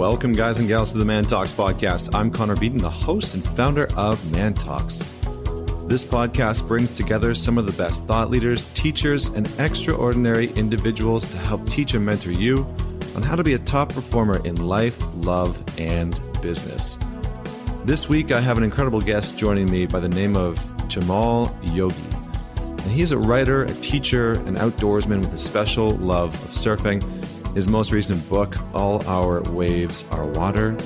Welcome, guys and gals, to the Man Talks podcast. I'm Connor Beaton, the host and founder of Man Talks. This podcast brings together some of the best thought leaders, teachers, and extraordinary individuals to help teach and mentor you on how to be a top performer in life, love, and business. This week, I have an incredible guest joining me by the name of Jaimal Yogi. And he's a writer, a teacher, an outdoorsman with a special love of surfing. His most recent book, All Our Waves Are Water,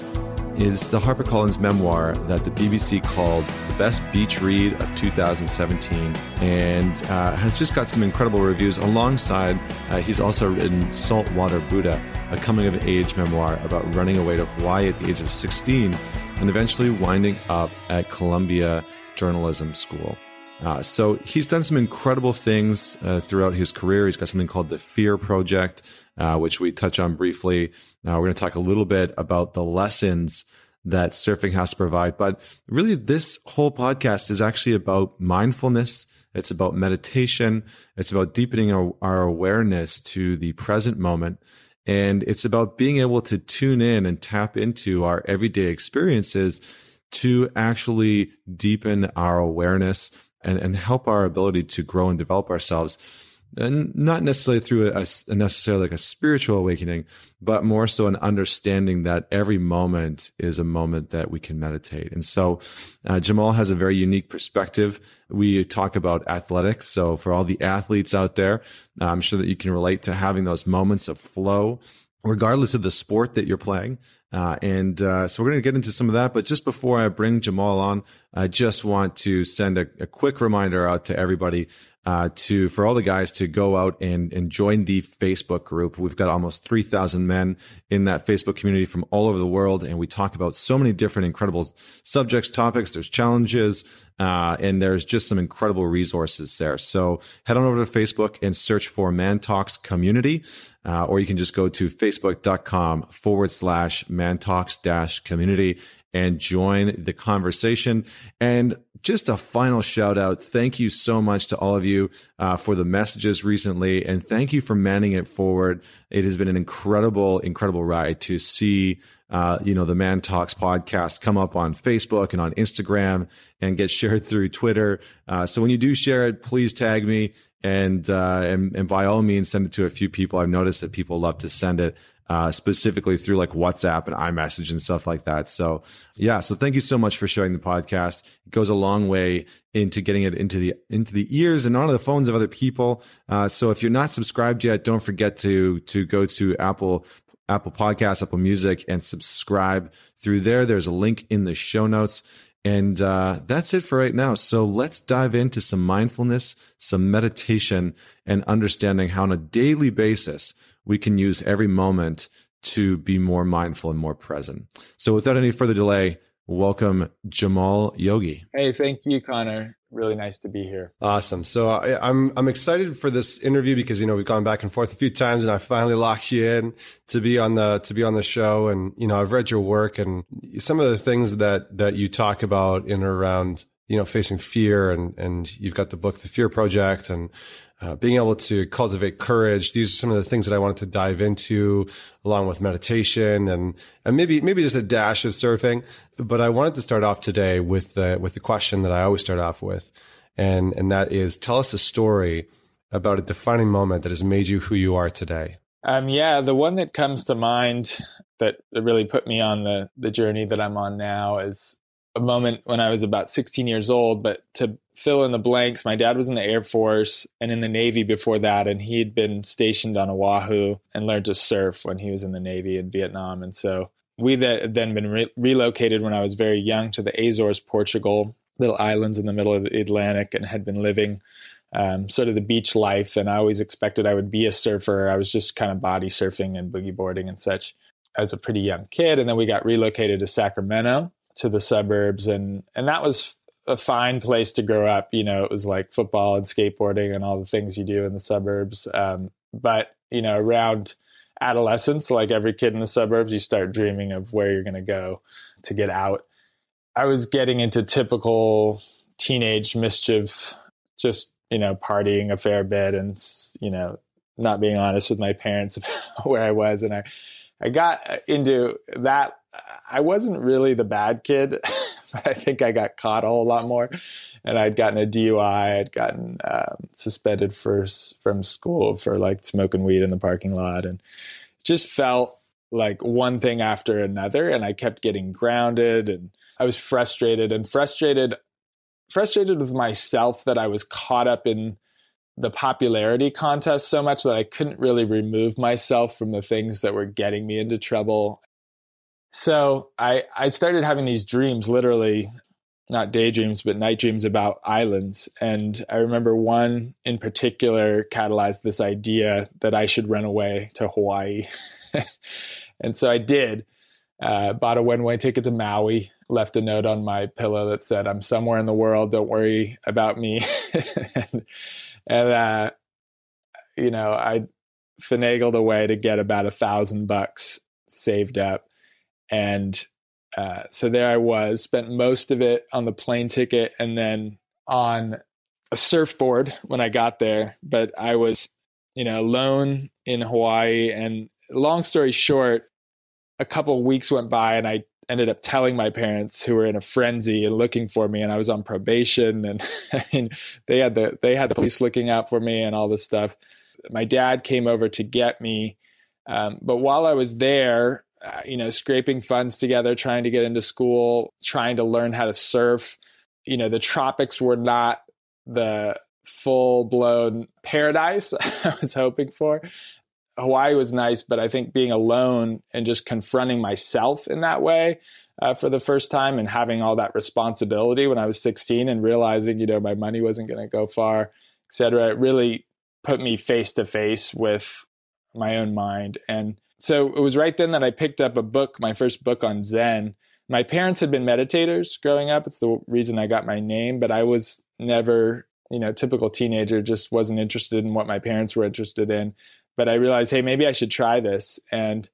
is the HarperCollins memoir that the BBC called the best beach read of 2017 and uh, has just got some incredible reviews. Alongside, uh, he's also written Saltwater Buddha, a coming of age memoir about running away to Hawaii at the age of 16 and eventually winding up at Columbia Journalism School. Uh, so he's done some incredible things uh, throughout his career. He's got something called the Fear Project, uh, which we touch on briefly. Now we're going to talk a little bit about the lessons that surfing has to provide. But really, this whole podcast is actually about mindfulness. It's about meditation. It's about deepening our, our awareness to the present moment. And it's about being able to tune in and tap into our everyday experiences to actually deepen our awareness and, and help our ability to grow and develop ourselves and not necessarily through a, a, necessarily like a spiritual awakening, but more so an understanding that every moment is a moment that we can meditate. And so, uh, Jaimal has a very unique perspective. We talk about athletics. So for all the athletes out there, I'm sure that you can relate to having those moments of flow, regardless of the sport that you're playing. Uh, and uh, so we're going to get into some of that. But just before I bring Jaimal on, I just want to send a, a quick reminder out to everybody uh, to for all the guys to go out and, and join the Facebook group. We've got almost 3,000 men in that Facebook community from all over the world. And we talk about so many different incredible subjects, topics. There's challenges, uh, and there's just some incredible resources there. So head on over to Facebook and search for Man Talks Community, uh, or you can just go to facebook.com forward slash Man Talks dash community and join the conversation. And just a final shout out. Thank you so much to all of you uh, for the messages recently. And thank you for manning it forward. It has been an incredible, incredible ride to see, uh, you know, the Man Talks podcast come up on Facebook and on Instagram and get shared through Twitter. Uh, so when you do share it, please tag me and, uh, and, and by all means, send it to a few people. I've noticed that people love to send it uh, specifically through like WhatsApp and iMessage and stuff like that. So yeah, so thank you so much for sharing the podcast. It goes a long way into getting it into the into the ears and onto the phones of other people. Uh, so if you're not subscribed yet, don't forget to to go to Apple Apple Podcasts, Apple Music, and subscribe through there. There's a link in the show notes. And uh, that's it for right now. So let's dive into some mindfulness, some meditation, and understanding how on a daily basis we can use every moment to be more mindful and more present. So without any further delay, welcome Jaimal Yogi. Hey, thank you, Connor. Really nice to be here. Awesome. So I, I'm I'm excited for this interview because you know we've gone back and forth a few times, and I finally locked you in to be on the to be on the show. And you know I've read your work and some of the things that that you talk about in around you know facing fear, and and you've got the book The Fear Project, and uh, being able to cultivate courage. These are some of the things that I wanted to dive into, along with meditation and and maybe maybe just a dash of surfing. But I wanted to start off today with the with the question that I always start off with, and and that is, tell us a story about a defining moment that has made you who you are today. Um, yeah, the one that comes to mind that really put me on the the journey that I'm on now is a moment when I was about 16 years old, but to fill in the blanks, my dad was in the Air Force and in the Navy before that, and he'd been stationed on Oahu and learned to surf when he was in the Navy in Vietnam. And so we had then been re- relocated when I was very young to the Azores, Portugal, little islands in the middle of the Atlantic, and had been living um, sort of the beach life. And I always expected I would be a surfer. I was just kind of body surfing and boogie boarding and such as a pretty young kid. And then we got relocated to Sacramento to the suburbs and and that was a fine place to grow up you know it was like football and skateboarding and all the things you do in the suburbs um, but you know around adolescence like every kid in the suburbs you start dreaming of where you're going to go to get out. I was getting into typical teenage mischief just you know partying a fair bit and you know not being honest with my parents about where i was and i I got into that. I wasn't really the bad kid, I think I got caught a whole lot more. And I'd gotten a DUI. I'd gotten um, suspended for from school for like smoking weed in the parking lot, and just felt like one thing after another. And I kept getting grounded, and I was frustrated and frustrated, frustrated with myself that I was caught up in the popularity contest so much that I couldn't really remove myself from the things that were getting me into trouble. So I I started having these dreams, literally not daydreams, but night dreams about islands. And I remember one in particular catalyzed this idea that I should run away to Hawaii. and so I did. Uh, bought a one way ticket to Maui, left a note on my pillow that said, I'm somewhere in the world. Don't worry about me. and and uh, you know, I finagled a way to get about a thousand bucks saved up, and uh, so there I was. Spent most of it on the plane ticket, and then on a surfboard when I got there. But I was, you know, alone in Hawaii, and long story short, a couple weeks went by, and I ended up telling my parents who were in a frenzy and looking for me and I was on probation and they had the they had the police looking out for me and all this stuff. My dad came over to get me um, but while I was there, uh, you know, scraping funds together, trying to get into school, trying to learn how to surf, you know, the tropics were not the full blown paradise I was hoping for. Hawaii was nice, but I think being alone and just confronting myself in that way uh, for the first time and having all that responsibility when I was 16 and realizing, you know, my money wasn't going to go far, et cetera, it really put me face to face with my own mind. And so it was right then that I picked up a book, my first book on Zen. My parents had been meditators growing up. It's the reason I got my name, but I was never, you know, typical teenager, just wasn't interested in what my parents were interested in but I realized, hey, maybe I should try this and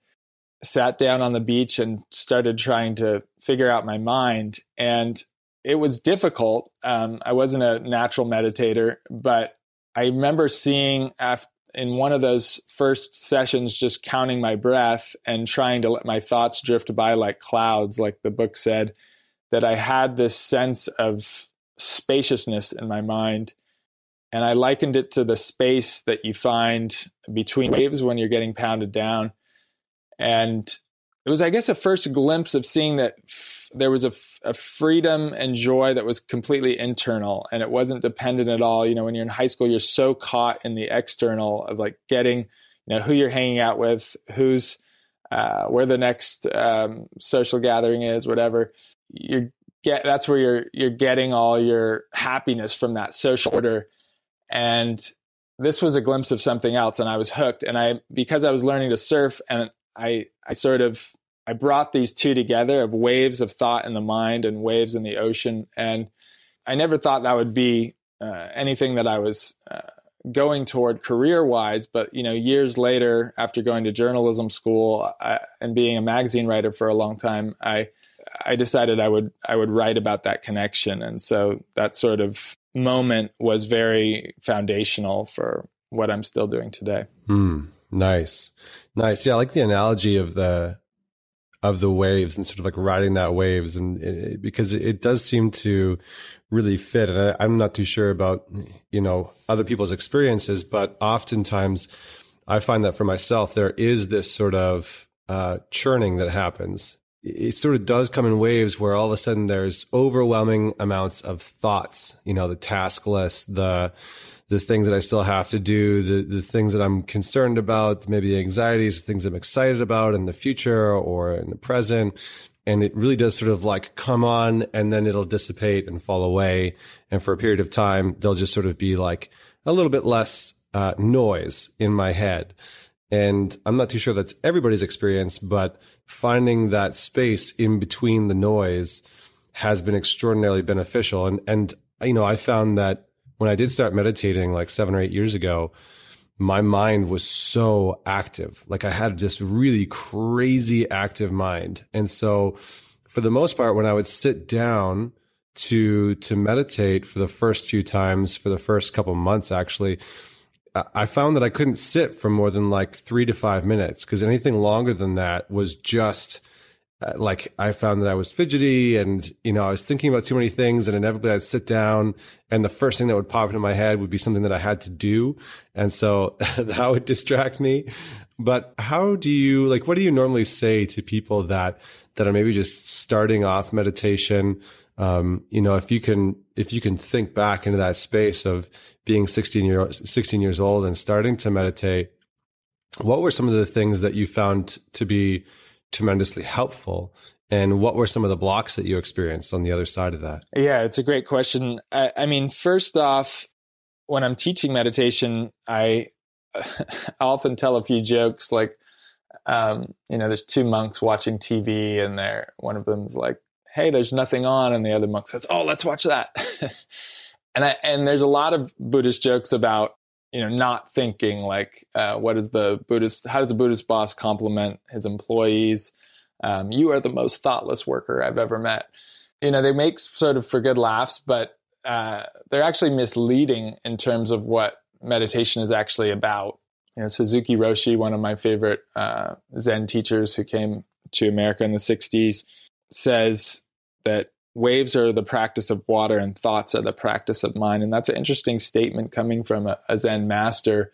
sat down on the beach and started trying to figure out my mind. And it was difficult. Um, I wasn't a natural meditator, but I remember seeing after, in one of those first sessions just counting my breath and trying to let my thoughts drift by like clouds, like the book said, that I had this sense of spaciousness in my mind and I likened it to the space that you find between waves when you're getting pounded down. And it was, I guess, a first glimpse of seeing that f- there was a, f- a freedom and joy that was completely internal and it wasn't dependent at all. You know, when you're in high school, you're so caught in the external of like getting, you know, who you're hanging out with, who's, uh, where the next um, social gathering is, whatever. You get that's where you're you're getting all your happiness from that social order and this was a glimpse of something else and i was hooked. And i because i was learning to surf and i i sort of i brought these two together of waves of thought in the mind and waves in the ocean. And i never thought that would be uh, anything that i was uh, going toward career wise but you know years later after going to journalism school I, and being a magazine writer for a long time i i decided i would i would write about that connection. And so that sort of moment was very foundational for what I'm still doing today. Mm, nice. Nice. Yeah, I like the analogy of the of the waves and sort of like riding that waves and it, because it does seem to really fit and I, am not too sure about you know other people's experiences but oftentimes i find that for myself there is this sort of uh, churning that happens it sort of does come in waves where all of a sudden there's overwhelming amounts of thoughts, you know, the task list, the, the things that I still have to do, the, the things that I'm concerned about, maybe the anxieties, the things I'm excited about in the future or in the present. And it really does sort of like come on and then it'll dissipate and fall away. And for a period of time, they'll just sort of be like a little bit less uh, noise in my head. And I'm not too sure that's everybody's experience, but finding that space in between the noise has been extraordinarily beneficial. And, and, you know, I found that when I did start meditating like seven or eight years ago, my mind was so active. Like I had this really crazy active mind. And so for the most part, when I would sit down to, to meditate for the first few times, for the first couple months, actually, I found that I couldn't sit for more than like three to five minutes because anything longer than that was just uh, like I found that I was fidgety and, you know, I was thinking about too many things and inevitably I'd sit down and the first thing that would pop into my head would be something that I had to do. And so that would distract me. But how do you, like, what do you normally say to people that, that are maybe just starting off meditation? Um, you know, if you can, if you can think back into that space of being 16 year, 16 years old and starting to meditate, what were some of the things that you found to be tremendously helpful. And what were some of the blocks that you experienced on the other side of that? Yeah, it's a great question. I, I mean, first off, when I'm teaching meditation, I, I often tell a few jokes like, um, you know, there's two monks watching TV, and they're one of them's like, "Hey, there's nothing on," and the other monk says, "Oh, let's watch that." and I, and there's a lot of Buddhist jokes about you know not thinking like uh, what is the buddhist how does a buddhist boss compliment his employees? Um, you are the most thoughtless worker i've ever met. You know they make sort of for good laughs but uh, they're actually misleading in terms of what meditation is actually about. You know suzuki roshi one of my favorite uh, zen teachers who came to america in the 60s says that waves are the practice of water and thoughts are the practice of mind. And that's an interesting statement coming from a, a Zen master.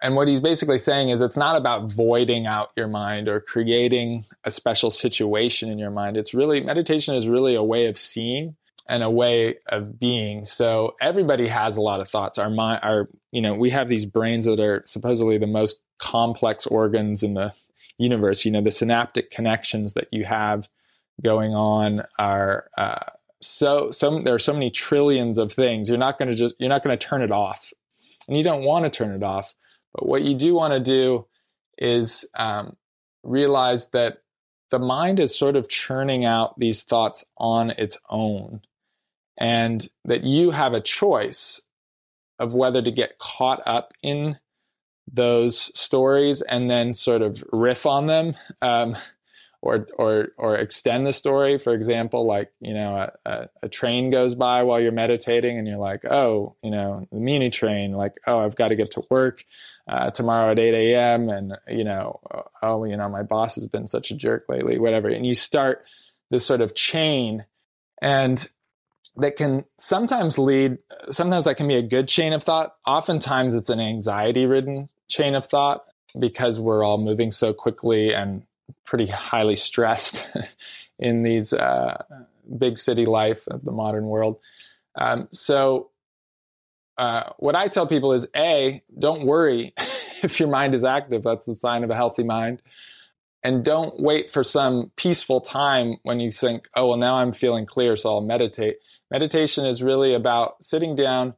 And what he's basically saying is it's not about voiding out your mind or creating a special situation in your mind. It's really, meditation is really a way of seeing and a way of being. So everybody has a lot of thoughts. Our mind, our, you know, we have these brains that are supposedly the most complex organs in the universe. You know, the synaptic connections that you have going on are uh, so so there are so many trillions of things. You're not going to just you're not going to turn it off. And you don't want to turn it off but what you do want to do is um, realize that the mind is sort of churning out these thoughts on its own and that you have a choice of whether to get caught up in those stories and then sort of riff on them. Um, or or or extend the story. For example, like you know, a, a, a, train goes by while you're meditating, and you're like, oh, you know, the mini train. Like, oh, I've got to get to work uh, tomorrow at 8 a.m. And you know, oh, you know, my boss has been such a jerk lately. Whatever, and you start this sort of chain, and that can sometimes lead. Sometimes that can be a good chain of thought. Oftentimes, it's an anxiety-ridden chain of thought because we're all moving so quickly and pretty highly stressed in these uh, big city life of the modern world. Um, so, uh, what I tell people is A, don't worry if your mind is active. That's the sign of a healthy mind. And don't wait for some peaceful time when you think, oh, well, now I'm feeling clear, so I'll meditate. Meditation is really about sitting down,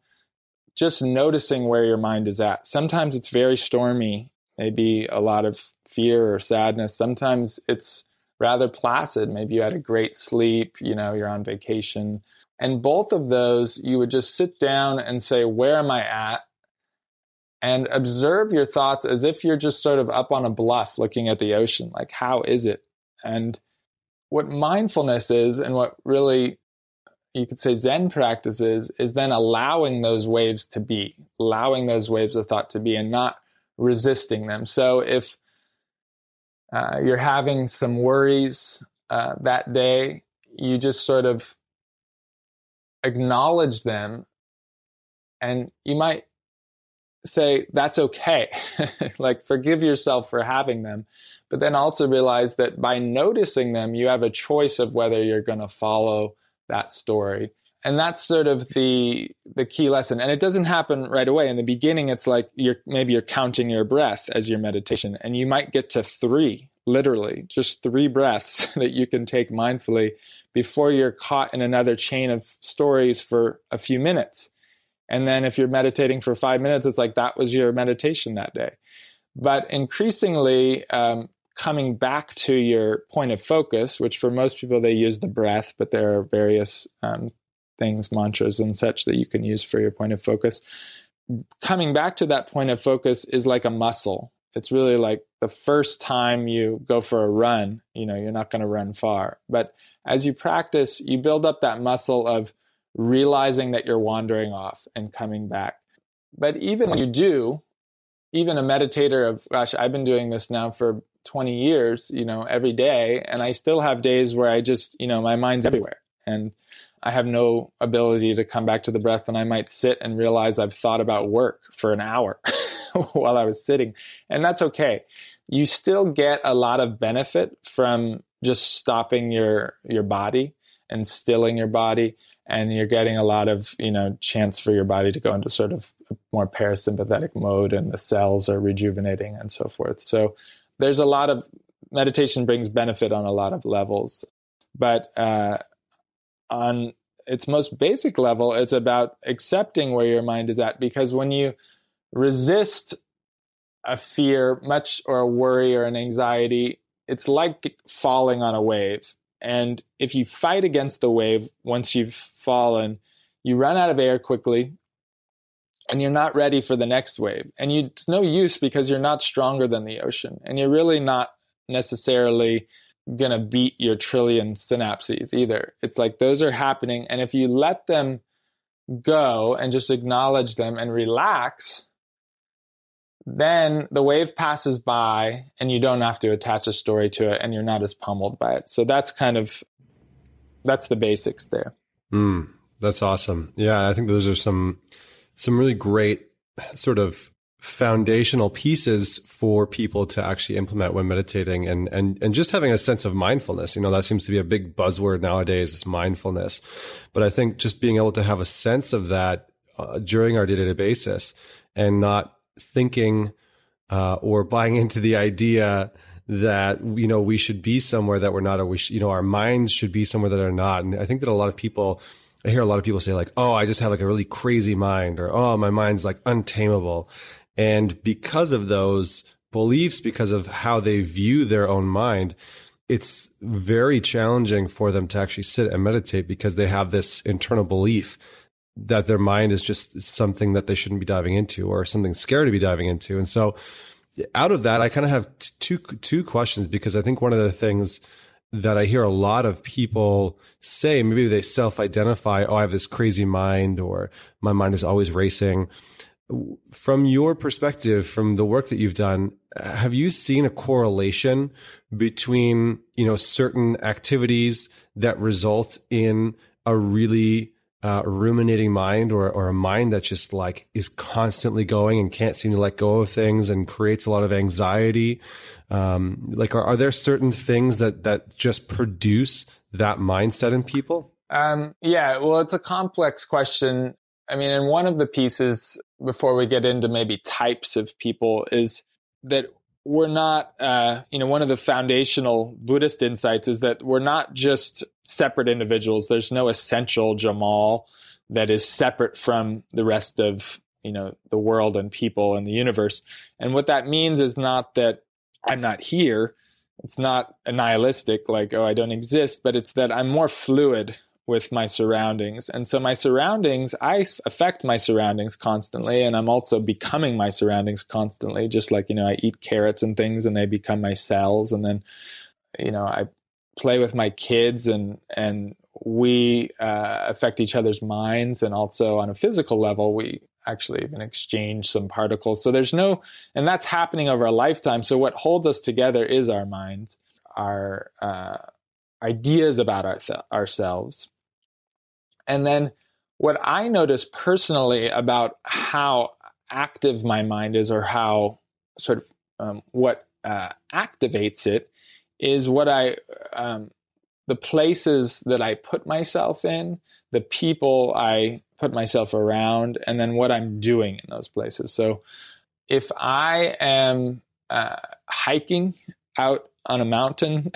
just noticing where your mind is at. Sometimes it's very stormy maybe a lot of fear or sadness. Sometimes it's rather placid. Maybe you had a great sleep, you know, you're on vacation. And both of those, you would just sit down and say, Where am I at? And observe your thoughts as if you're just sort of up on a bluff looking at the ocean. Like, how is it? And what mindfulness is, and what really you could say Zen practices, is then allowing those waves to be, allowing those waves of thought to be, and not resisting them. So if uh, you're having some worries uh, that day, you just sort of acknowledge them and you might say that's okay like forgive yourself for having them but then also realize that by noticing them you have a choice of whether you're going to follow that story and that's sort of the the key lesson. And it doesn't happen right away. In the beginning it's like you're maybe you're counting your breath as your meditation and you might get to 3 literally just 3 breaths that you can take mindfully before you're caught in another chain of stories for a few minutes. And then if you're meditating for 5 minutes it's like that was your meditation that day. But increasingly um, coming back to your point of focus, which for most people they use the breath, but there are various um, things, mantras and such that you can use for your point of focus. Coming back to that point of focus is like a muscle. It's really like the first time you go for a run, you know, you're not going to run far. But as you practice, you build up that muscle of realizing that you're wandering off and coming back. but even you do, even a meditator of gosh, I've been doing this now for 20 years, you know, every day, and I still have days where I just, you know, my mind's everywhere and I have no ability to come back to the breath and I might sit and realize I've thought about work for an hour while I was sitting. And that's okay. You still get a lot of benefit from just stopping your your body and stilling your body and you're getting a lot of, you know, chance for your body to go into sort of more parasympathetic mode and the cells are rejuvenating and so forth. So there's a lot of meditation brings benefit on a lot of levels. But uh, on its most basic level, it's about accepting where your mind is at. Because when you resist a fear, much or a worry or an anxiety, it's like falling on a wave. And if you fight against the wave once you've fallen, you run out of air quickly and you're not ready for the next wave. And you, it's no use because you're not stronger than the ocean. And you're really not necessarily going to beat your trillion synapses either. It's like those are happening. And if you let them go and just acknowledge them and relax, then the wave passes by and you don't have to attach a story to it and you're not as pummeled by it. So that's kind of that's the basics there. Mm, that's awesome. Yeah, I think those are some some really great sort of foundational pieces for people to actually implement when meditating and and and just having a sense of mindfulness. You know that seems to be a big buzzword nowadays is mindfulness. But i think just being able to have a sense of that uh, during our day-to-day basis and not thinking uh, or buying into the idea that you know we should be somewhere that we're not or we sh- you know our minds should be somewhere that are not. And i think that a lot of people I hear a lot of people say like, "Oh, I just have like a really crazy mind," or "Oh, my mind's like untamable," And because of those beliefs, because of how they view their own mind, it's very challenging for them to actually sit and meditate because they have this internal belief that their mind is just something that they shouldn't be diving into or something scary to be diving into. And so out of that, I kind of have two, two questions because I think one of the things that I hear a lot of people say, maybe they self identify, oh, I have this crazy mind or my mind is always racing from your perspective, from the work that you've done, have you seen a correlation between, you know, certain activities that result in a really uh, ruminating mind or, or a mind that just like is constantly going and can't seem to let go of things and creates a lot of anxiety? Um, like, are, are there certain things that, that just produce that mindset in people? Um, yeah, well, it's a complex question. I mean, and one of the pieces before we get into maybe types of people is that we're not, uh, you know, one of the foundational Buddhist insights is that we're not just separate individuals. There's no essential Jaimal that is separate from the rest of, you know, the world and people and the universe. And what that means is not that I'm not here. It's not a nihilistic, like, oh, I don't exist, but it's that I'm more fluid with my surroundings. And so my surroundings, I affect my surroundings constantly, and I'm also becoming my surroundings constantly. Just like, you know, I eat carrots and things and they become my cells. And then, you know, I play with my kids and, and we uh, affect each other's minds. And also on a physical level, we actually even exchange some particles. So there's no, and that's happening over a lifetime. So what holds us together is our minds, our, uh, ideas about our th- ourselves and then what I notice personally about how active my mind is or how sort of um, what uh, activates it is what I, um, the places that I put myself in, the people I put myself around, and then what I'm doing in those places. So if I am uh, hiking out on a mountain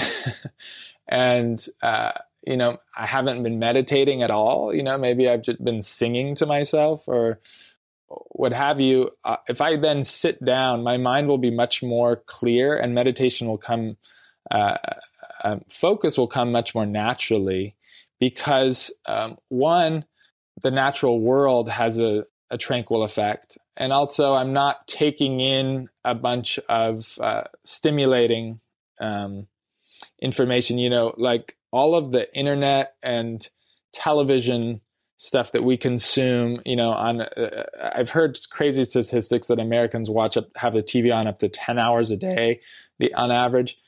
and uh, you know, I haven't been meditating at all. You know, maybe I've just been singing to myself or what have you. Uh, if I then sit down, my mind will be much more clear and meditation will come, uh, uh, focus will come much more naturally because, um, one, the natural world has a, a, tranquil effect. And also, I'm not taking in a bunch of uh, stimulating um, information, you know, like all of the internet and television stuff that we consume, you know, on uh, I've heard crazy statistics that Americans watch up have the TV on up to 10 hours a day the on average.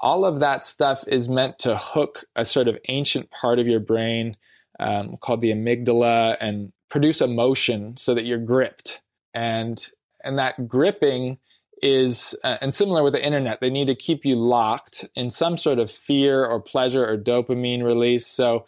All of that stuff is meant to hook a sort of ancient part of your brain um, called the amygdala and produce emotion so that you're gripped. And and that gripping is uh, and similar with the internet they need to keep you locked in some sort of fear or pleasure or dopamine release. So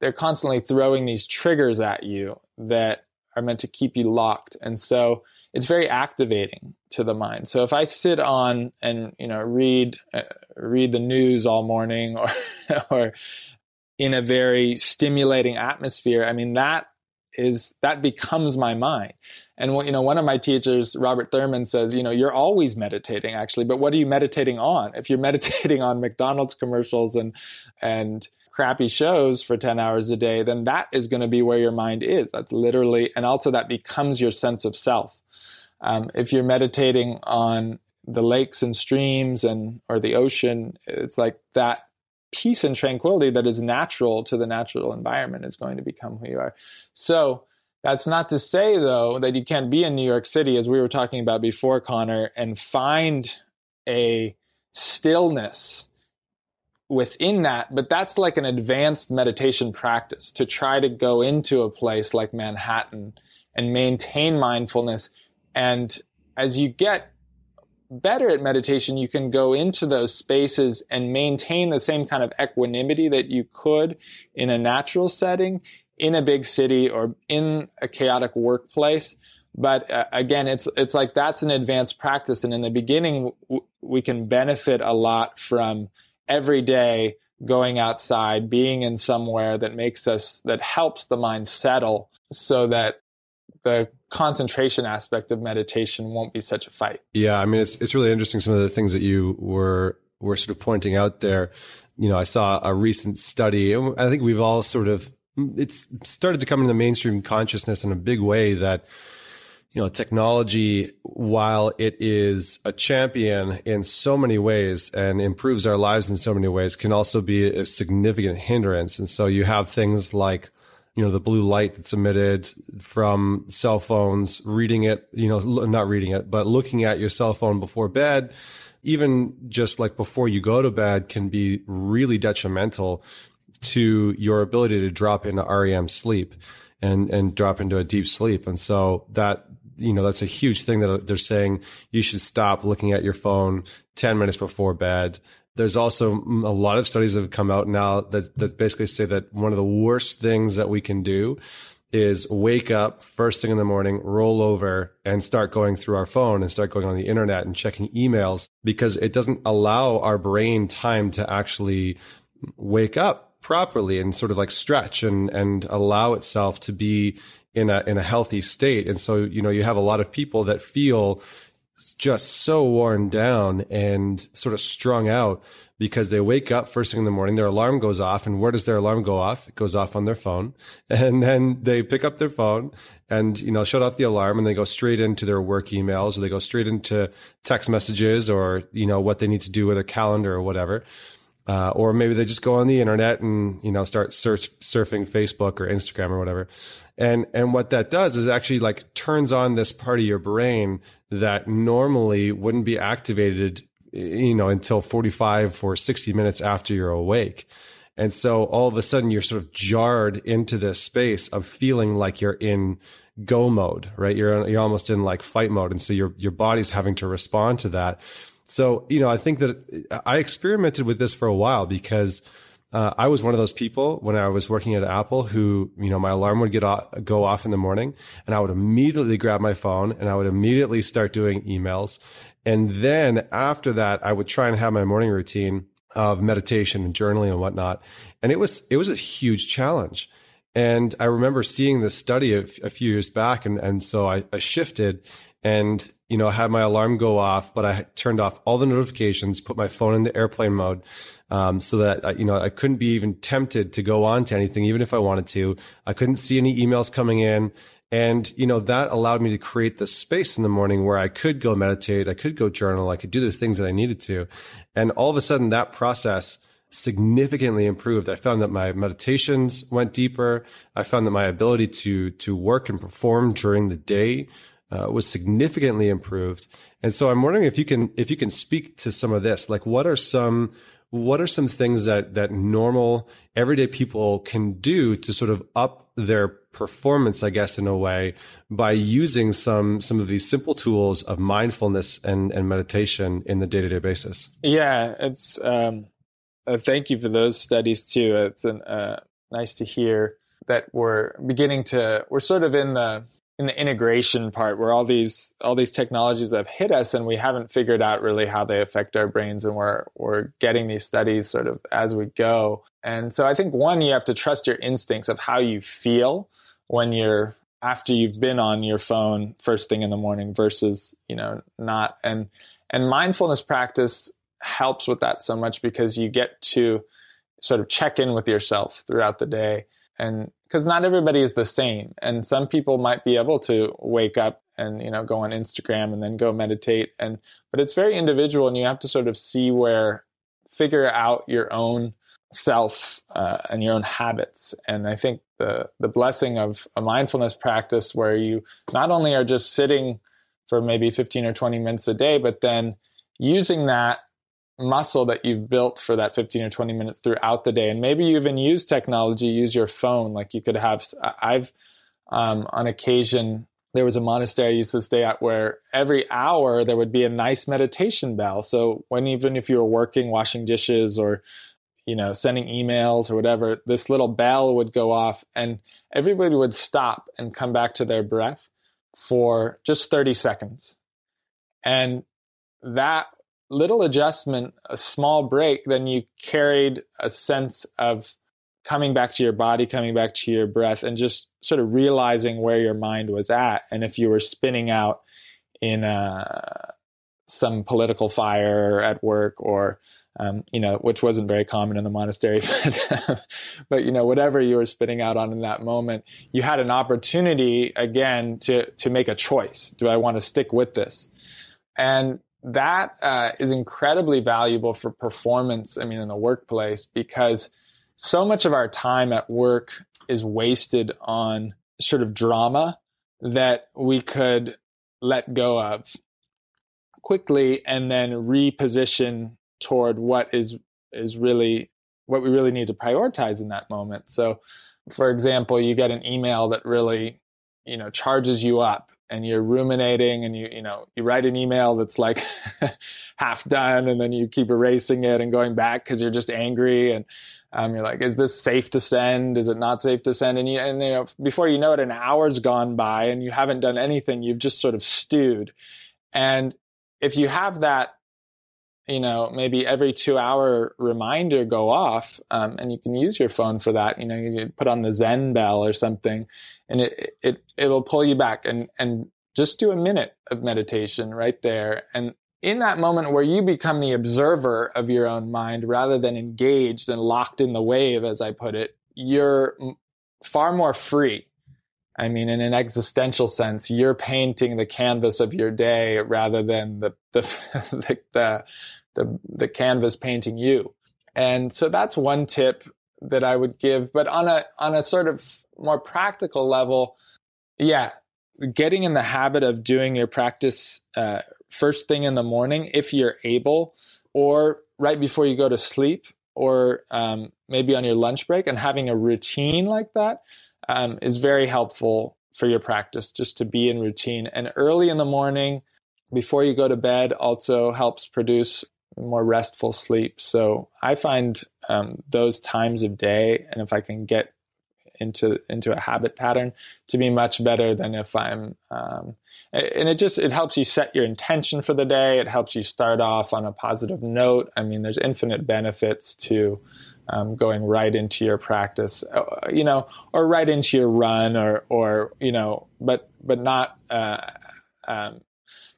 they're constantly throwing these triggers at you that are meant to keep you locked. And so it's very activating to the mind. So if i sit on and you know read uh, read the news all morning or or in a very stimulating atmosphere i mean that is that becomes my mind and you know one of my teachers robert thurman says you know you're always meditating actually but what are you meditating on if you're meditating on mcdonald's commercials and and crappy shows for 10 hours a day, then that is going to be where your mind is. That's literally, and also that becomes your sense of self. Um, if you're meditating on the lakes and streams and or the ocean, it's like that peace and tranquility that is natural to the natural environment is going to become who you are. So that's not to say though that you can't be in New York City, as we were talking about before, Connor, and find a stillness within that, but that's like an advanced meditation practice to try to go into a place like Manhattan and maintain mindfulness. And as you get better at meditation, you can go into those spaces and maintain the same kind of equanimity that you could in a natural setting in a big city or in a chaotic workplace. But uh, again, it's it's like that's an advanced practice, and in the beginning, w- we can benefit a lot from every day going outside, being in somewhere that makes us, that helps the mind settle so that the concentration aspect of meditation won't be such a fight. Yeah. I mean, it's, it's really interesting. Some of the things that you were, were sort of pointing out there. You know, I saw a recent study. I think we've all sort of, it's started to come into mainstream consciousness in a big way that, you know, technology, while it is a champion in so many ways and improves our lives in so many ways, can also be a significant hindrance. And so you have things like, you know, the blue light that's emitted from cell phones, reading it, you know, not reading it, but looking at your cell phone before bed, even just like before you go to bed can be really detrimental to your ability to drop into REM sleep and and drop into a deep sleep. And so that you know, that's a huge thing that they're saying you should stop looking at your phone 10 minutes before bed. There's also a lot of studies that have come out now that, that basically say that one of the worst things that we can do is wake up first thing in the morning, roll over and start going through our phone and start going on the internet and checking emails because it doesn't allow our brain time to actually wake up properly and sort of like stretch and, and allow itself to be in a in a healthy state. And so, you know, you have a lot of people that feel just so worn down and sort of strung out because they wake up first thing in the morning, their alarm goes off. And where does their alarm go off? It goes off on their phone. And then they pick up their phone and, you know, shut off the alarm and they go straight into their work emails or they go straight into text messages or, you know, what they need to do with their calendar or whatever. Uh, or maybe they just go on the internet and, you know, start search, surfing Facebook or Instagram or whatever. And, and what that does is actually like turns on this part of your brain that normally wouldn't be activated, you know, until 45 or 60 minutes after you're awake. And so all of a sudden you're sort of jarred into this space of feeling like you're in go mode, right? You're, you're almost in like fight mode. And so your, your body's having to respond to that. So, you know, I think that I experimented with this for a while because uh, I was one of those people when I was working at Apple who, you know, my alarm would get off, go off in the morning and I would immediately grab my phone and I would immediately start doing emails. And then after that, I would try and have my morning routine of meditation and journaling and whatnot. And it was, it was a huge challenge. And I remember seeing this study a, a few years back. And, and so I, I shifted and, you know, had my alarm go off, but I turned off all the notifications, put my phone into airplane mode um, so that you know I couldn't be even tempted to go on to anything, even if I wanted to. I couldn't see any emails coming in, and you know that allowed me to create the space in the morning where I could go meditate, I could go journal, I could do the things that I needed to, and all of a sudden that process significantly improved. I found that my meditations went deeper. I found that my ability to to work and perform during the day uh, was significantly improved. And so I'm wondering if you can if you can speak to some of this. Like, what are some what are some things that that normal everyday people can do to sort of up their performance i guess in a way by using some some of these simple tools of mindfulness and and meditation in the day-to-day basis yeah it's um uh, thank you for those studies too it's an, uh, nice to hear that we're beginning to we're sort of in the in the integration part where all these all these technologies have hit us and we haven't figured out really how they affect our brains and we're we're getting these studies sort of as we go. And so i think one you have to trust your instincts of how you feel when you're after you've been on your phone first thing in the morning versus you know not. And and mindfulness practice helps with that so much because you get to sort of check in with yourself throughout the day and because not everybody is the same and some people might be able to wake up and you know go on instagram and then go meditate and but it's very individual and you have to sort of see where figure out your own self uh, and your own habits and i think the the blessing of a mindfulness practice where you not only are just sitting for maybe 15 or 20 minutes a day but then using that muscle that you've built for that 15 or 20 minutes throughout the day. And maybe you even use technology use your phone. Like you could have i've um, on occasion there was a monastery i used to stay at where every hour there would be a nice meditation bell. So when even if you were working washing dishes or you know sending emails or whatever this little bell would go off and everybody would stop and come back to their breath for just 30 seconds. And that little adjustment, a small break, then you carried a sense of coming back to your body, coming back to your breath, and just sort of realizing where your mind was at. And if you were spinning out in uh, some political fire at work or um, you know, which wasn't very common in the monastery, but, but, you know, whatever you were spinning out on in that moment, you had an opportunity again to to make a choice. Do I want to stick with this? And that uh, is incredibly valuable for performance. I mean, in the workplace, because so much of our time at work is wasted on sort of drama that we could let go of quickly and then reposition toward what is is really what we really need to prioritize in that moment. So, for example, you get an email that really, you know, charges you up and you're ruminating and you you know you write an email that's like half done and then you keep erasing it and going back because you're just angry and um, you're like is this safe to send? Is it not safe to send? And you and you know before you know it an hour's gone by and you haven't done anything. You've just sort of stewed. And if you have that you know maybe every two hour reminder go off um, and you can use your phone for that. You know you put on the zen bell or something and it it it will pull you back. And and just do a minute of meditation right there. And in that moment where you become the observer of your own mind rather than engaged and locked in the wave as i put it you're far more free I mean, in an existential sense, you're painting the canvas of your day rather than the the the, the, the, the canvas painting you. And so that's one tip that I would give. But on a on a sort of more practical level, yeah, getting in the habit of doing your practice uh, first thing in the morning if you're able, or right before you go to sleep, or um, maybe on your lunch break, and having a routine like that um, is very helpful for your practice. Just to be in routine and early in the morning before you go to bed also helps produce more restful sleep. So I find um, those times of day, and if I can get into into a habit pattern, to be much better than if I'm. Um, and it just it helps you set your intention for the day. It helps you start off on a positive note. I mean, there's infinite benefits to um, going right into your practice, uh, you know, or right into your run, or or you know, but but not. Uh, um,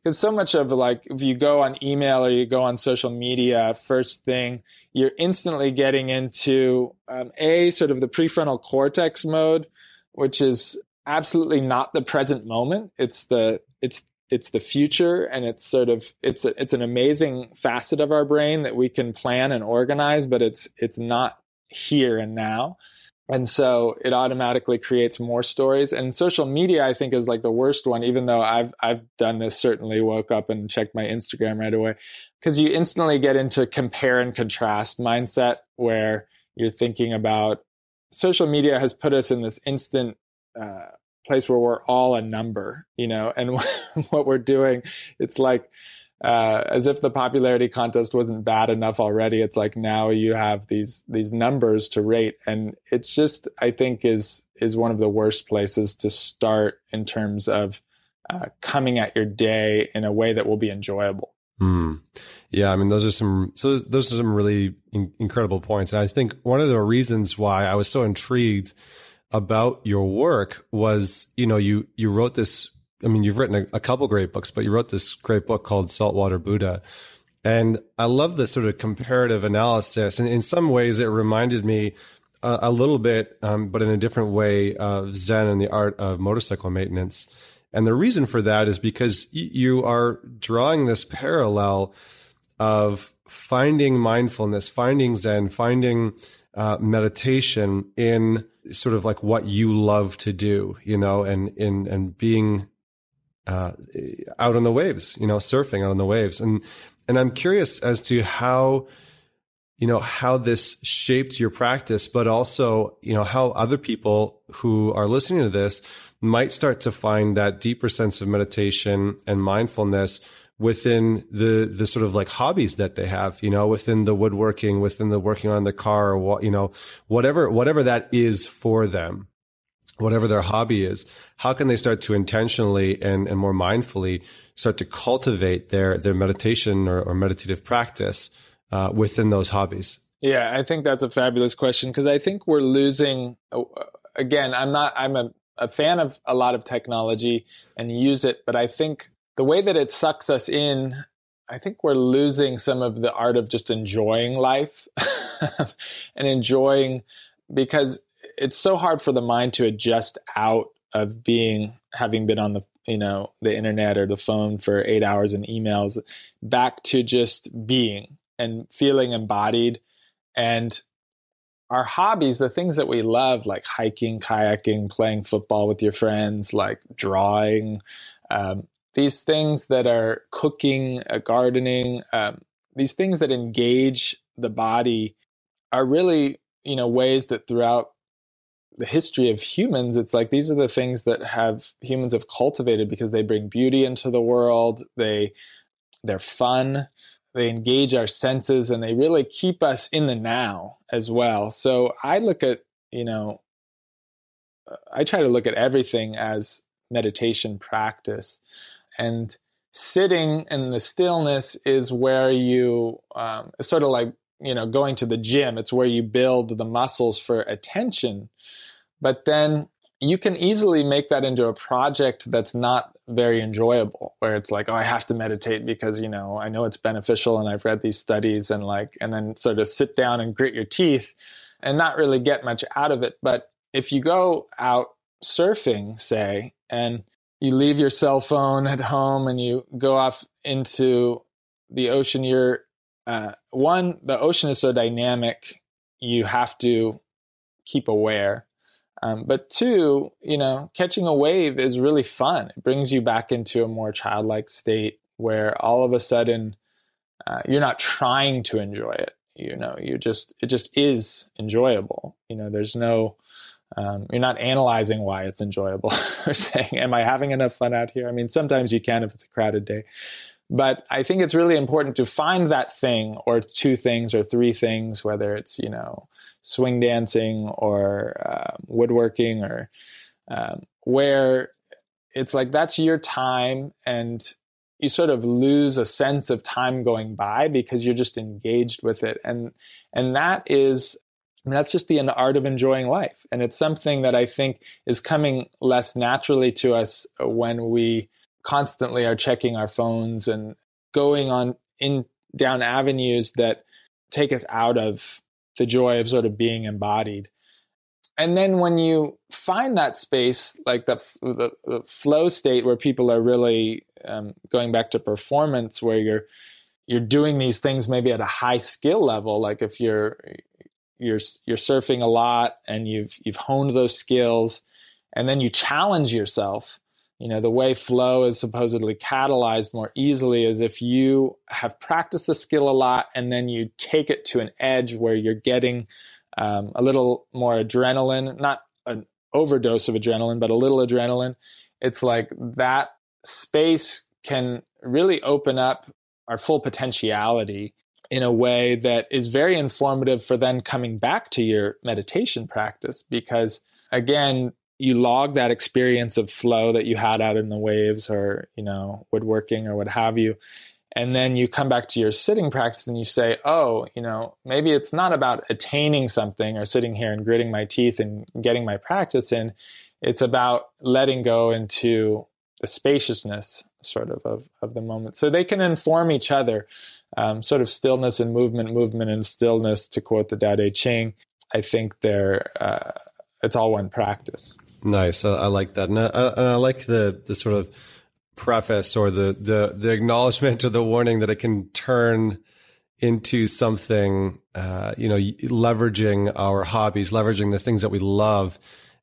because so much of like if you go on email or you go on social media first thing you're instantly getting into um, a sort of the prefrontal cortex mode which is absolutely not the present moment it's the it's it's the future and it's sort of it's a, it's an amazing facet of our brain that we can plan and organize but it's it's not here and now. And so it automatically creates more stories. And social media i think is like the worst one even though i've i've done this certainly woke up and checked my instagram right away. Because you instantly get into compare and contrast mindset where you're thinking about social media has put us in this instant uh, place where we're all a number, you know, and what we're doing, it's like uh, as if the popularity contest wasn't bad enough already. It's like now you have these these numbers to rate, and it's just I think is is one of the worst places to start in terms of uh, coming at your day in a way that will be enjoyable. Mm. Yeah, I mean, those are some so those are some really in- incredible points, and I think one of the reasons why I was so intrigued about your work was, you know, you you wrote this. I mean, you've written a, a couple great books, but you wrote this great book called Saltwater Buddha, and I love this sort of comparative analysis. And in some ways, it reminded me a, a little bit, um, but in a different way, of Zen and the art of motorcycle maintenance. And the reason for that is because you are drawing this parallel of finding mindfulness, finding Zen, finding uh, meditation in sort of like what you love to do, you know, and in and being uh, out on the waves, you know, surfing out on the waves, and and I'm curious as to how you know how this shaped your practice, but also you know how other people who are listening to this might start to find that deeper sense of meditation and mindfulness within the the sort of like hobbies that they have you know within the woodworking within the working on the car or what you know whatever whatever that is for them whatever their hobby is how can they start to intentionally and, and more mindfully start to cultivate their their meditation or, or meditative practice uh, within those hobbies? Yeah i think that's a fabulous question because i think we're losing uh, again i'm not i'm a, a fan of a lot of technology and use it but i think the way that it sucks us in, I think we're losing some of the art of just enjoying life and enjoying because it's so hard for the mind to adjust out of being having been on the you know the internet or the phone for 8 hours and emails back to just being and feeling embodied. And our hobbies the things that we love like hiking kayaking playing football with your friends like drawing um, these things that are cooking, uh, gardening, um, these things that engage the body are really, you know, ways that throughout the history of humans, it's like these are the things that have humans have cultivated because they bring beauty into the world. They they're fun. They engage our senses and they really keep us in the now as well. So I look at, you know, uh, I try to look at everything as meditation practice and sitting in the stillness is where you um, it's sort of like you know going to the gym. It's where you build the muscles for attention. But then you can easily make that into a project that's not very enjoyable where it's like oh i have to meditate because you know i know it's beneficial and i've read these studies and like and then sort of sit down and grit your teeth and not really get much out of it. But if you go out surfing say and you leave your cell phone at home and you go off into the ocean you're uh, one the ocean is so dynamic you have to keep aware. Um, but two you know catching a wave is really fun. It brings you back into a more childlike state where all of a sudden uh, you're not trying to enjoy it you know you just it just is enjoyable. You know there's no um, you're not analyzing why it's enjoyable or saying, Am I having enough fun out here? I mean, sometimes you can if it's a crowded day. But I think it's really important to find that thing or two things or three things, whether it's, you know, swing dancing or uh, woodworking or um, where it's like that's your time and you sort of lose a sense of time going by because you're just engaged with it and and that is Mean, that's just the art of enjoying life. And it's something that I think is coming less naturally to us when we constantly are checking our phones and going on in down avenues that take us out of the joy of sort of being embodied. and then when you find that space, like the, the, the flow state where people are really um, going back to performance, where you're you're doing these things maybe at a high skill level, like if you're you're you're surfing a lot and you've you've honed those skills, and then you challenge yourself. You know, the way flow is supposedly catalyzed more easily is if you have practiced the skill a lot and then you take it to an edge where you're getting um, a little more adrenaline, not an overdose of adrenaline, but a little adrenaline. It's like that space can really open up our full potentiality in a way that is very informative for then coming back to your meditation practice because again you log that experience of flow that you had out in the waves or you know woodworking or what have you. And then you come back to your sitting practice and you say oh you know maybe it's not about attaining something or sitting here and gritting my teeth and getting my practice in. It's about letting go into the spaciousness sort of of, of the moment. So they can inform each other um, sort of stillness and movement movement and stillness to quote the Tao Te Ching i think they're uh, it's all one practice. Nice. I, I like that. And I, I like the the sort of preface or the the the acknowledgement or the warning that it can turn into something uh, you know leveraging our hobbies leveraging the things that we love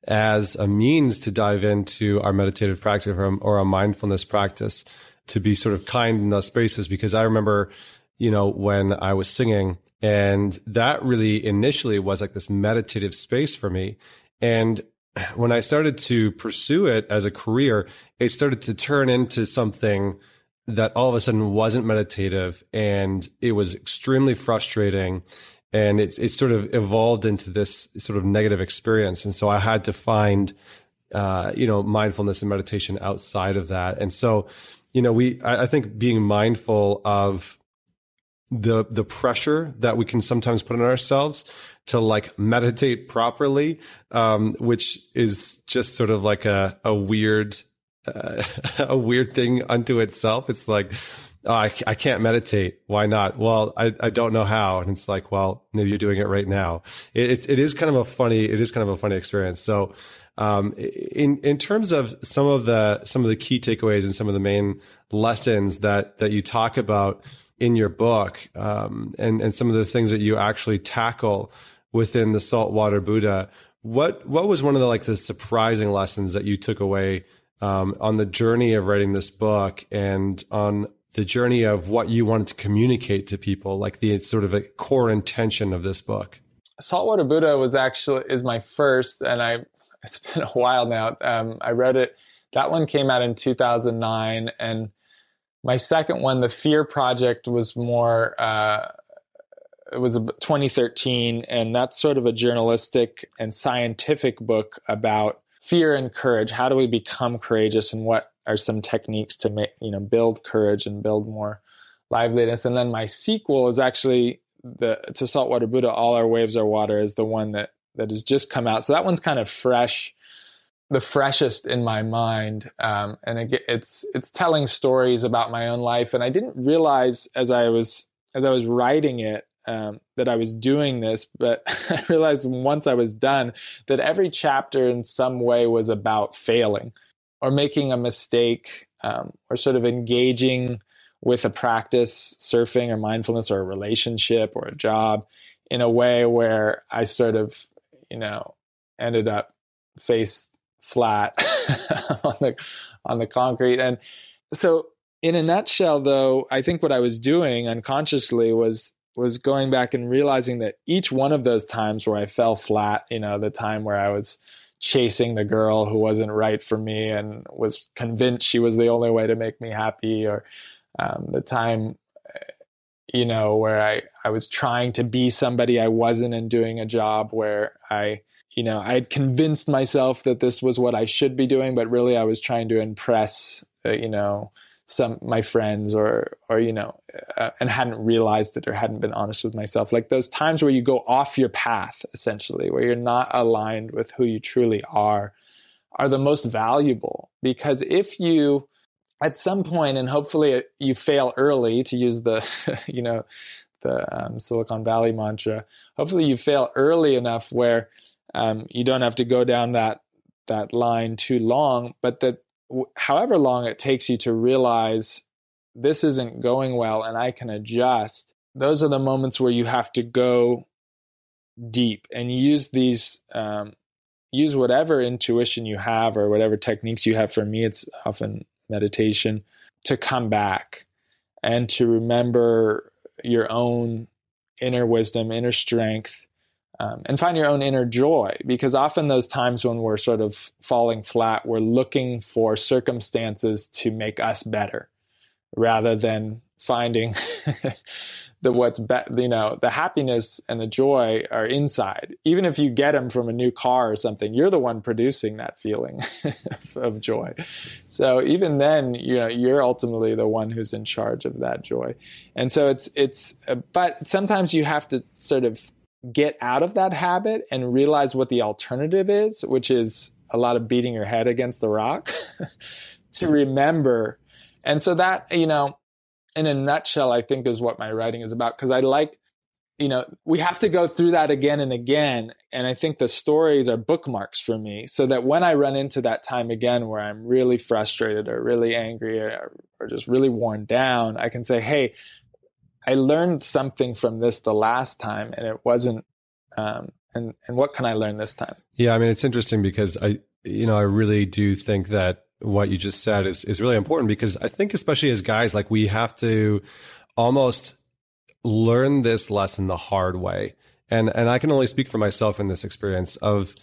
as a means to dive into our meditative practice or, a mindfulness practice to be sort of kind in those spaces. Because i remember you know when i was singing. And that really initially was like this meditative space for me. And when I started to pursue it as a career, it started to turn into something that all of a sudden wasn't meditative and it was extremely frustrating. And it's it sort of evolved into this sort of negative experience. And so i had to find uh, you know mindfulness and meditation outside of that. And so you know we I, I think being mindful of the the pressure that we can sometimes put on ourselves to like meditate properly, um, which is just sort of like a a weird uh, a weird thing unto itself. It's like oh, I I can't meditate. Why not? Well, I I don't know how, and it's like well maybe you're doing it right now. It it, it is kind of a funny it is kind of a funny experience. So. Um, in in terms of some of the some of the key takeaways and some of the main lessons that that you talk about, in your book um, and and some of the things that you actually tackle within the saltwater Buddha. What what was one of the like the surprising lessons that you took away um, on the journey of writing this book and on the journey of what you wanted to communicate to people, like the sort of a core intention of this book? Saltwater Buddha was actually is my first, and I it's been a while now. Um, I read it. That one came out in 2009, and my second one, the Fear Project, was more. Uh, it was 2013, and that's sort of a journalistic and scientific book about fear and courage. How do we become courageous, and what are some techniques to make you know build courage and build more liveliness? And then my sequel is actually the to Saltwater Buddha. All our waves are water is the one that that has just come out. So that one's kind of fresh the freshest in my mind, um, and it, it's it's telling stories about my own life. And I didn't realize as I was as I was writing it um, that I was doing this, but I realized once I was done that every chapter in some way was about failing or making a mistake um, or sort of engaging with a practice, surfing or mindfulness or a relationship or a job in a way where I sort of, you know, ended up face flat on the on the concrete. And so in a nutshell though, I think what I was doing unconsciously was was going back and realizing that each one of those times where I fell flat, you know, the time where I was chasing the girl who wasn't right for me and was convinced she was the only way to make me happy or um, the time you know where I, I was trying to be somebody i wasn't and doing a job where i you know, I had convinced myself that this was what I should be doing, but really I was trying to impress, uh, you know, some my friends or or you know, uh, and hadn't realized it or hadn't been honest with myself. Like those times where you go off your path, essentially, where you're not aligned with who you truly are, are the most valuable because if you at some point and hopefully you fail early to use the you know the um, silicon valley mantra hopefully you fail early enough where Um, you don't have to go down that that line too long, but that however long it takes you to realize this isn't going well and I can adjust, those are the moments where you have to go deep and use these um, use whatever intuition you have or whatever techniques you have. For me it's often meditation to come back and to remember your own inner wisdom inner strength um, and find your own inner joy because often those times when we're sort of falling flat we're looking for circumstances to make us better rather than finding the what's be- you know the happiness and the joy are inside. Even if you get them from a new car or something you're the one producing that feeling of joy. So even then you know you're ultimately the one who's in charge of that joy. And so it's it's uh, but sometimes you have to sort of get out of that habit and realize what the alternative is which is a lot of beating your head against the rock to remember and so that you know in a nutshell, I think is what my writing is about. Because I like, you know, we have to go through that again and again. And I think the stories are bookmarks for me so that when I run into that time again where I'm really frustrated or really angry or, or just really worn down, I can say, hey, I learned something from this the last time and it wasn't, um, and, and what can I learn this time? Yeah. I mean, it's interesting because I, you know, I really do think that what you just said is is really important because I think especially as guys like we have to almost learn this lesson the hard way. And and I can only speak for myself in this experience of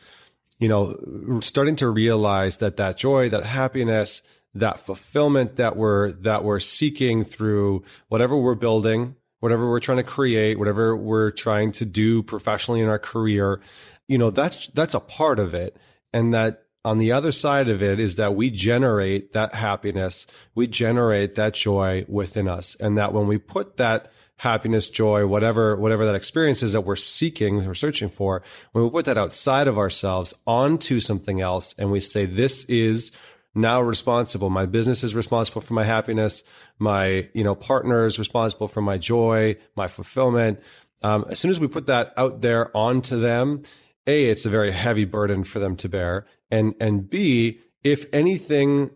you know starting to realize that that joy, that happiness, that fulfillment that we're that we're seeking through whatever we're building, whatever we're trying to create, whatever we're trying to do professionally in our career, you know, that's that's a part of it and that on the other side of it is that we generate that happiness, we generate that joy within us. And that when we put that happiness, joy, whatever, whatever that experience is that we're seeking or searching for, when we put that outside of ourselves onto something else and we say, this is now responsible. My business is responsible for my happiness. My, you know, partner is responsible for my joy, my fulfillment. Um, as soon as we put that out there onto them, a, it's a very heavy burden for them to bear and and b if anything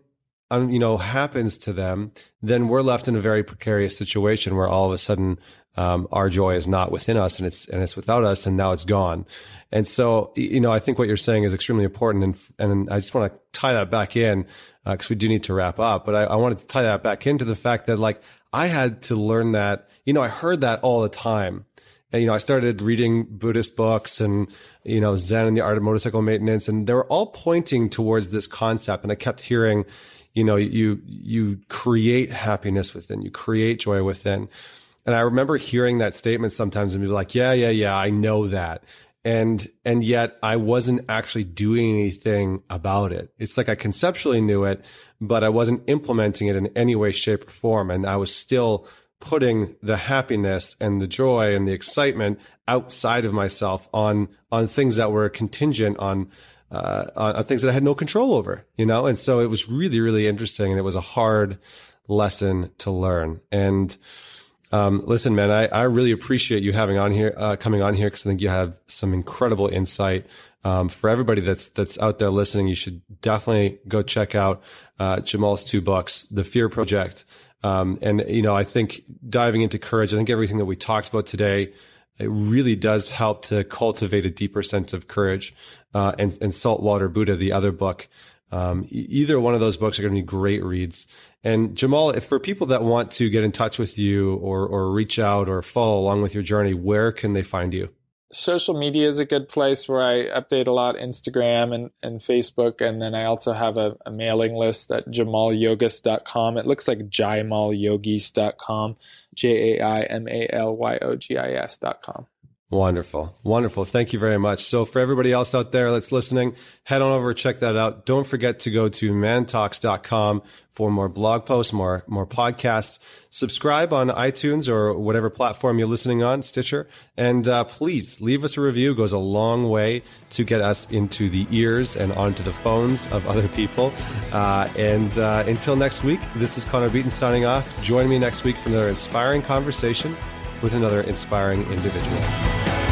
um, you know happens to them then we're left in a very precarious situation where all of a sudden um, our joy is not within us and it's and it's without us and now it's gone and so you know i think what you're saying is extremely important and and i just want to tie that back in because uh, we do need to wrap up but I, I wanted to tie that back into the fact that like i had to learn that you know i heard that all the time and, you know, I started reading Buddhist books and, you know, Zen and the art of motorcycle maintenance. And they were all pointing towards this concept. And I kept hearing, you know, you, you create happiness within, you create joy within. And I remember hearing that statement sometimes and be like, yeah, yeah, yeah, I know that. And, and yet I wasn't actually doing anything about it. It's like I conceptually knew it, but I wasn't implementing it in any way, shape or form. And I was still putting the happiness and the joy and the excitement outside of myself on on things that were contingent on uh, on things that I had no control over, you know. And so it was really really interesting, and it was a hard lesson to learn. And um, listen, man, I, I really appreciate you having on here, uh, coming on here, because I think you have some incredible insight. Um, for everybody that's that's out there listening, you should definitely go check out uh, Jaimal's two books, The Fear Project um, and, you know, I think diving into courage, I think everything that we talked about today, it really does help to cultivate a deeper sense of courage. Uh, and, and Saltwater Buddha, the other book, um, either one of those books are going to be great reads. And Jaimal, if for people that want to get in touch with you or, or reach out or follow along with your journey, where can they find you? Social media is a good place where I update a lot Instagram and, and Facebook. And then I also have a, a mailing list at jaimalyogis.com. It looks like jaimalyogis.com, J A I M A L Y O G I S.com. Wonderful. Wonderful. Thank you very much. So for everybody else out there that's listening, head on over, check that out. Don't forget to go to mantalks.com for more blog posts, more, more podcasts. Subscribe on iTunes or whatever platform you're listening on, Stitcher. And uh, please leave us a review. It goes a long way to get us into the ears and onto the phones of other people. Uh, and uh, until next week, this is Connor Beaton signing off. Join me next week for another inspiring conversation with another inspiring individual.